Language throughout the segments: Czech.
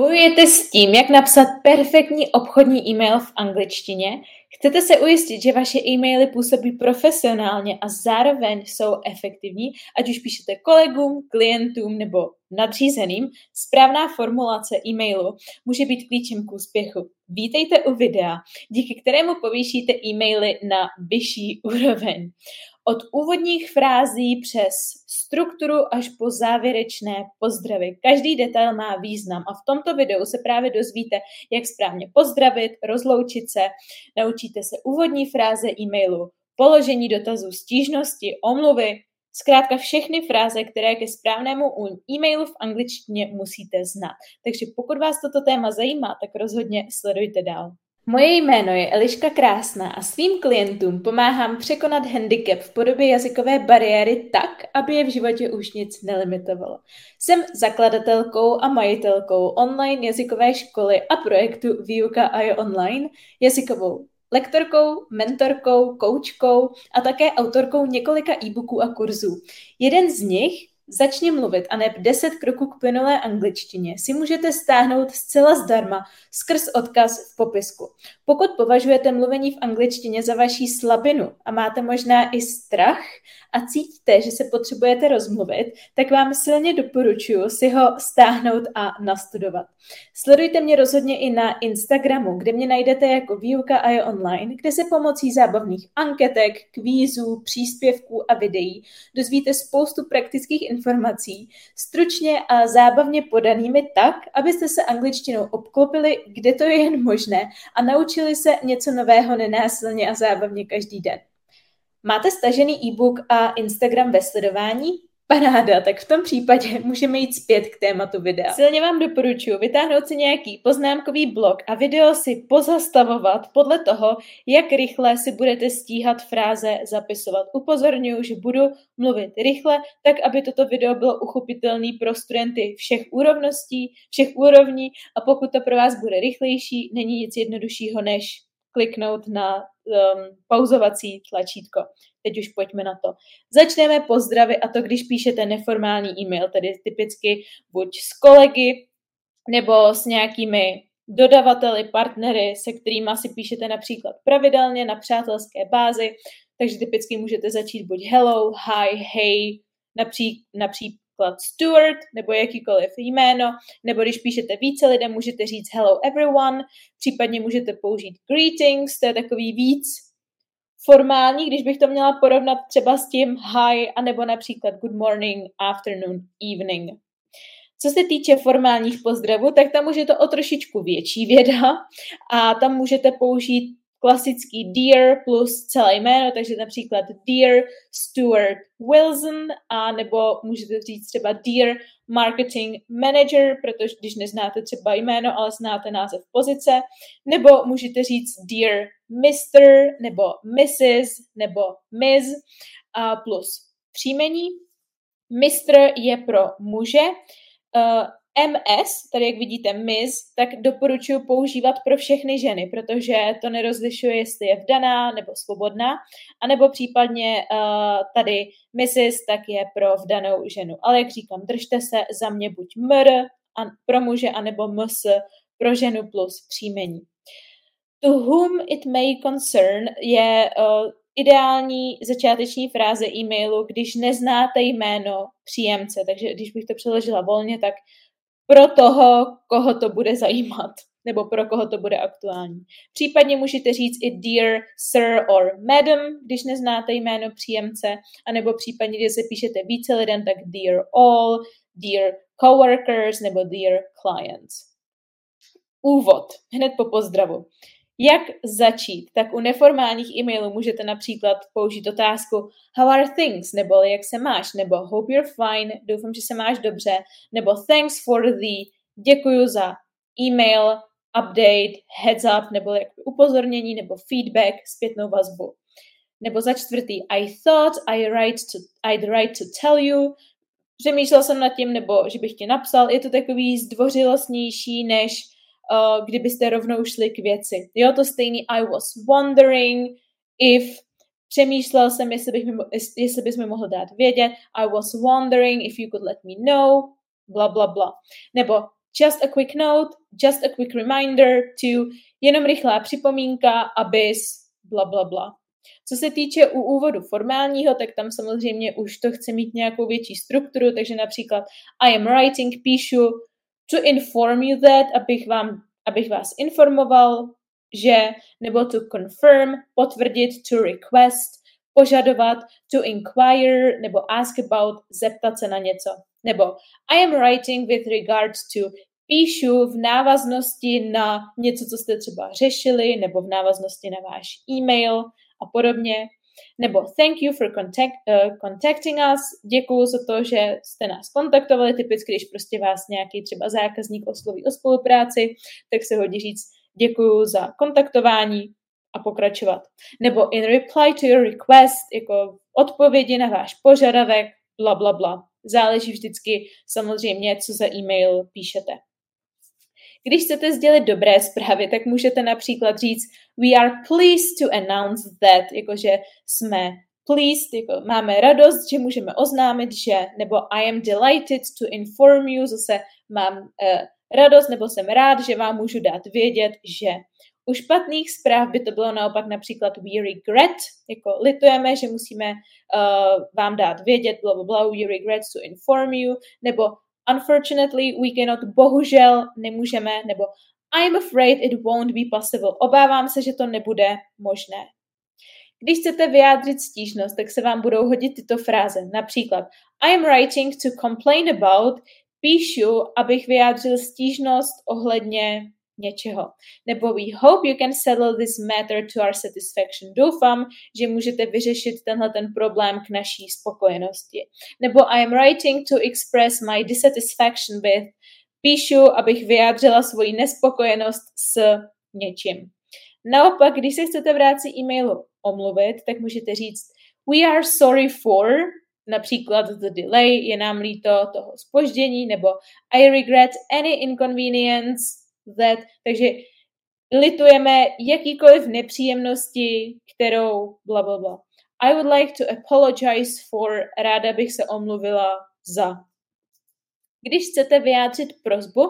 Bojujete s tím, jak napsat perfektní obchodní e-mail v angličtině? Chcete se ujistit, že vaše e-maily působí profesionálně a zároveň jsou efektivní, ať už píšete kolegům, klientům nebo nadřízeným? Správná formulace e-mailu může být klíčem k úspěchu. Vítejte u videa, díky kterému povýšíte e-maily na vyšší úroveň. Od úvodních frází přes strukturu až po závěrečné pozdravy. Každý detail má význam a v tomto videu se právě dozvíte, jak správně pozdravit, rozloučit se, naučíte se úvodní fráze e-mailu, položení dotazů, stížnosti, omluvy, Zkrátka všechny fráze, které ke správnému e-mailu v angličtině musíte znát. Takže pokud vás toto téma zajímá, tak rozhodně sledujte dál. Moje jméno je Eliška Krásná a svým klientům pomáhám překonat handicap v podobě jazykové bariéry tak, aby je v životě už nic nelimitovalo. Jsem zakladatelkou a majitelkou online jazykové školy a projektu Výuka a je online, jazykovou lektorkou, mentorkou, koučkou a také autorkou několika e-booků a kurzů. Jeden z nich Začni mluvit a neb 10 kroků k plynulé angličtině si můžete stáhnout zcela zdarma skrz odkaz v popisku. Pokud považujete mluvení v angličtině za vaší slabinu a máte možná i strach a cítíte, že se potřebujete rozmluvit, tak vám silně doporučuji si ho stáhnout a nastudovat. Sledujte mě rozhodně i na Instagramu, kde mě najdete jako výuka a je online, kde se pomocí zábavných anketek, kvízů, příspěvků a videí dozvíte spoustu praktických informací stručně a zábavně podanými tak, abyste se angličtinou obklopili, kde to je jen možné a naučili se něco nového nenásilně a zábavně každý den. Máte stažený e-book a Instagram ve sledování? Paráda, tak v tom případě můžeme jít zpět k tématu videa. Silně vám doporučuji vytáhnout si nějaký poznámkový blok a video si pozastavovat podle toho, jak rychle si budete stíhat fráze zapisovat. Upozorňuji, že budu mluvit rychle, tak aby toto video bylo uchopitelné pro studenty všech úrovností, všech úrovní a pokud to pro vás bude rychlejší, není nic jednoduššího než kliknout na um, pauzovací tlačítko. Teď už pojďme na to. Začneme pozdravy a to, když píšete neformální e-mail, tedy typicky buď s kolegy nebo s nějakými dodavateli, partnery, se kterými si píšete například pravidelně na přátelské bázi, takže typicky můžete začít buď hello, hi, hey, napří, napří, například Stuart nebo jakýkoliv jméno, nebo když píšete více lidem, můžete říct hello everyone, případně můžete použít greetings, to je takový víc formální, když bych to měla porovnat třeba s tím hi, anebo například good morning, afternoon, evening. Co se týče formálních pozdravů, tak tam už je to o trošičku větší věda a tam můžete použít klasický Dear plus celé jméno, takže například Dear Stuart Wilson, a nebo můžete říct třeba Dear Marketing Manager, protože když neznáte třeba jméno, ale znáte název pozice, nebo můžete říct Dear Mr. nebo Mrs. nebo Ms. a plus příjmení. Mr. je pro muže, uh, MS, tady jak vidíte Miss, tak doporučuji používat pro všechny ženy, protože to nerozlišuje, jestli je vdaná nebo svobodná, anebo případně uh, tady Mrs, tak je pro vdanou ženu. Ale jak říkám, držte se za mě buď MR a, pro muže, anebo MS pro ženu plus příjmení. To whom it may concern je uh, ideální začáteční fráze e-mailu, když neznáte jméno příjemce. Takže když bych to přeložila volně, tak pro toho, koho to bude zajímat, nebo pro koho to bude aktuální. Případně můžete říct i dear sir or madam, když neznáte jméno příjemce, anebo případně, když se píšete více lidem, tak dear all, dear coworkers nebo dear clients. Úvod, hned po pozdravu. Jak začít? Tak u neformálních e-mailů můžete například použít otázku How are things? nebo Jak se máš? nebo Hope you're fine, doufám, že se máš dobře, nebo Thanks for the, děkuji za e-mail, update, heads up, nebo jak upozornění, nebo feedback, zpětnou vazbu. Nebo za čtvrtý, I thought I write to, I'd write to tell you, přemýšlel jsem nad tím, nebo že bych ti napsal, je to takový zdvořilostnější, než uh, kdybyste rovnou šli k věci. Jo, to stejný I was wondering if přemýšlel jsem, jestli, bych mi, jestli bys mi mohl dát vědět. I was wondering if you could let me know, bla, bla, bla. Nebo just a quick note, just a quick reminder to, jenom rychlá připomínka, abys, bla, bla, bla. Co se týče u úvodu formálního, tak tam samozřejmě už to chce mít nějakou větší strukturu, takže například I am writing, píšu to inform you that, abych, vám, abych vás informoval, že, nebo to confirm, potvrdit, to request, požadovat, to inquire, nebo ask about, zeptat se na něco. Nebo I am writing with regards to píšu v návaznosti na něco, co jste třeba řešili, nebo v návaznosti na váš e-mail a podobně. Nebo thank you for contact, uh, contacting us, děkuji za to, že jste nás kontaktovali, typicky, když prostě vás nějaký třeba zákazník osloví o spolupráci, tak se hodí říct děkuji za kontaktování a pokračovat. Nebo in reply to your request, jako odpovědi na váš požadavek, bla, bla, bla. Záleží vždycky samozřejmě, co za e-mail píšete. Když chcete sdělit dobré zprávy, tak můžete například říct we are pleased to announce that, jakože jsme pleased, jako máme radost, že můžeme oznámit, že, nebo I am delighted to inform you, zase mám uh, radost, nebo jsem rád, že vám můžu dát vědět, že. U špatných zpráv by to bylo naopak například we regret, jako litujeme, že musíme uh, vám dát vědět, bla, bla, bla, we regret to inform you, nebo unfortunately we cannot, bohužel nemůžeme, nebo I'm afraid it won't be possible. Obávám se, že to nebude možné. Když chcete vyjádřit stížnost, tak se vám budou hodit tyto fráze. Například I am writing to complain about, píšu, abych vyjádřil stížnost ohledně něčeho. Nebo we hope you can settle this matter to our satisfaction. Doufám, že můžete vyřešit tenhle ten problém k naší spokojenosti. Nebo I am writing to express my dissatisfaction with. Píšu, abych vyjádřila svoji nespokojenost s něčím. Naopak, když se chcete v rámci e-mailu omluvit, tak můžete říct we are sorry for, například the delay, je nám líto toho spoždění, nebo I regret any inconvenience that, takže litujeme jakýkoliv nepříjemnosti, kterou bla, bla, bla. I would like to apologize for, ráda bych se omluvila za. Když chcete vyjádřit prozbu,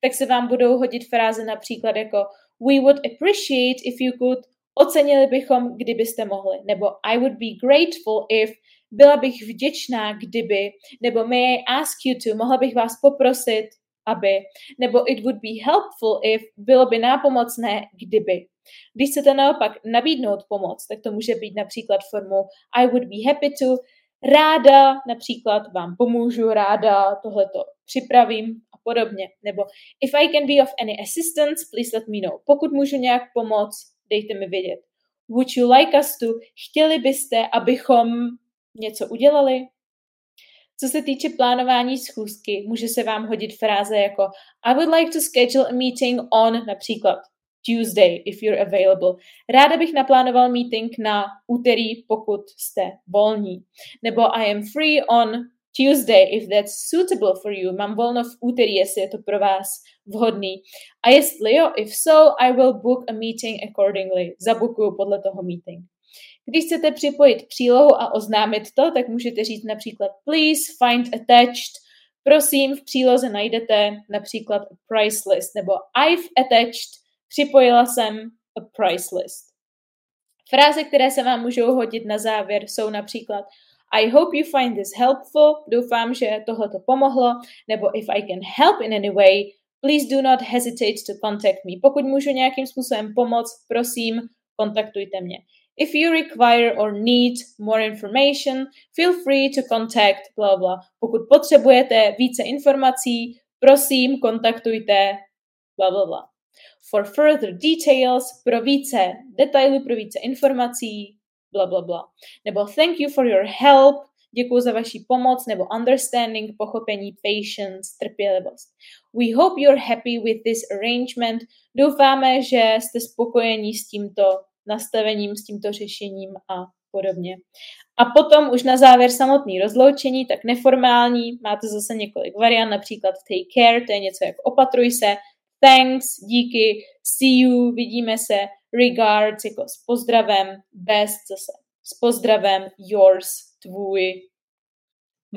tak se vám budou hodit fráze například jako we would appreciate if you could, ocenili bychom, kdybyste mohli, nebo I would be grateful if, byla bych vděčná, kdyby, nebo may I ask you to, mohla bych vás poprosit, aby, nebo it would be helpful if, bylo by nápomocné, kdyby. Když chcete naopak nabídnout pomoc, tak to může být například formou I would be happy to, ráda například vám pomůžu, ráda tohleto připravím a podobně. Nebo if I can be of any assistance, please let me know. Pokud můžu nějak pomoct, dejte mi vědět. Would you like us to? Chtěli byste, abychom něco udělali? Co se týče plánování schůzky, může se vám hodit fráze jako I would like to schedule a meeting on například Tuesday, if you're available. Ráda bych naplánoval meeting na úterý, pokud jste volní. Nebo I am free on Tuesday, if that's suitable for you. Mám volno v úterý, jestli je to pro vás vhodný. A jestli jo, if so, I will book a meeting accordingly. Zabukuju podle toho meeting. Když chcete připojit přílohu a oznámit to, tak můžete říct například please find attached. Prosím, v příloze najdete například a price list nebo I've attached, připojila jsem a price list. Fráze, které se vám můžou hodit na závěr, jsou například I hope you find this helpful, doufám, že tohle to pomohlo, nebo if I can help in any way, please do not hesitate to contact me. Pokud můžu nějakým způsobem pomoct, prosím, kontaktujte mě. If you require or need more information, feel free to contact bla bla. Pokud potřebujete více informací, prosím, kontaktujte bla bla bla. For further details, pro více detailů, pro více informací, bla bla bla. Nebo thank you for your help, děkuji za vaši pomoc, nebo understanding, pochopení, patience, trpělivost. We hope you're happy with this arrangement. Doufáme, že jste spokojení s tímto nastavením, s tímto řešením a podobně. A potom už na závěr samotný rozloučení, tak neformální, máte zase několik variant, například take care, to je něco jako opatruj se, thanks, díky, see you, vidíme se, regards, jako s pozdravem, best, zase s pozdravem, yours, tvůj,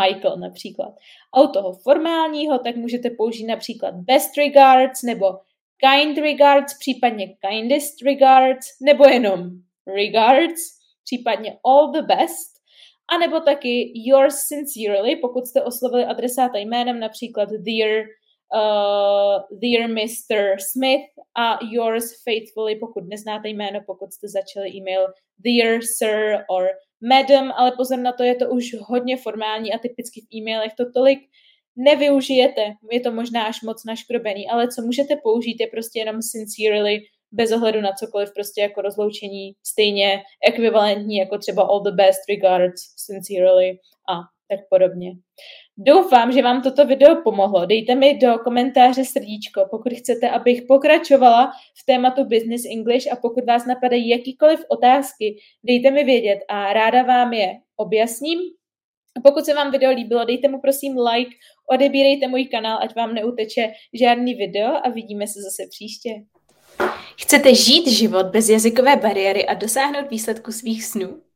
Michael například. A u toho formálního tak můžete použít například best regards nebo kind regards, případně kindest regards, nebo jenom regards, případně all the best, a nebo taky yours sincerely, pokud jste oslovili adresáta jménem, například dear, uh, dear Mr. Smith a yours faithfully, pokud neznáte jméno, pokud jste začali e-mail dear sir or madam, ale pozor na to, je to už hodně formální a typicky v e-mailech to tolik nevyužijete. Je to možná až moc naškrobený, ale co můžete použít je prostě jenom sincerely, bez ohledu na cokoliv, prostě jako rozloučení, stejně ekvivalentní jako třeba all the best regards, sincerely a tak podobně. Doufám, že vám toto video pomohlo. Dejte mi do komentáře srdíčko, pokud chcete, abych pokračovala v tématu Business English a pokud vás napadají jakýkoliv otázky, dejte mi vědět a ráda vám je objasním. Pokud se vám video líbilo, dejte mu prosím like, odebírejte můj kanál, ať vám neuteče žádný video a vidíme se zase příště. Chcete žít život bez jazykové bariéry a dosáhnout výsledku svých snů?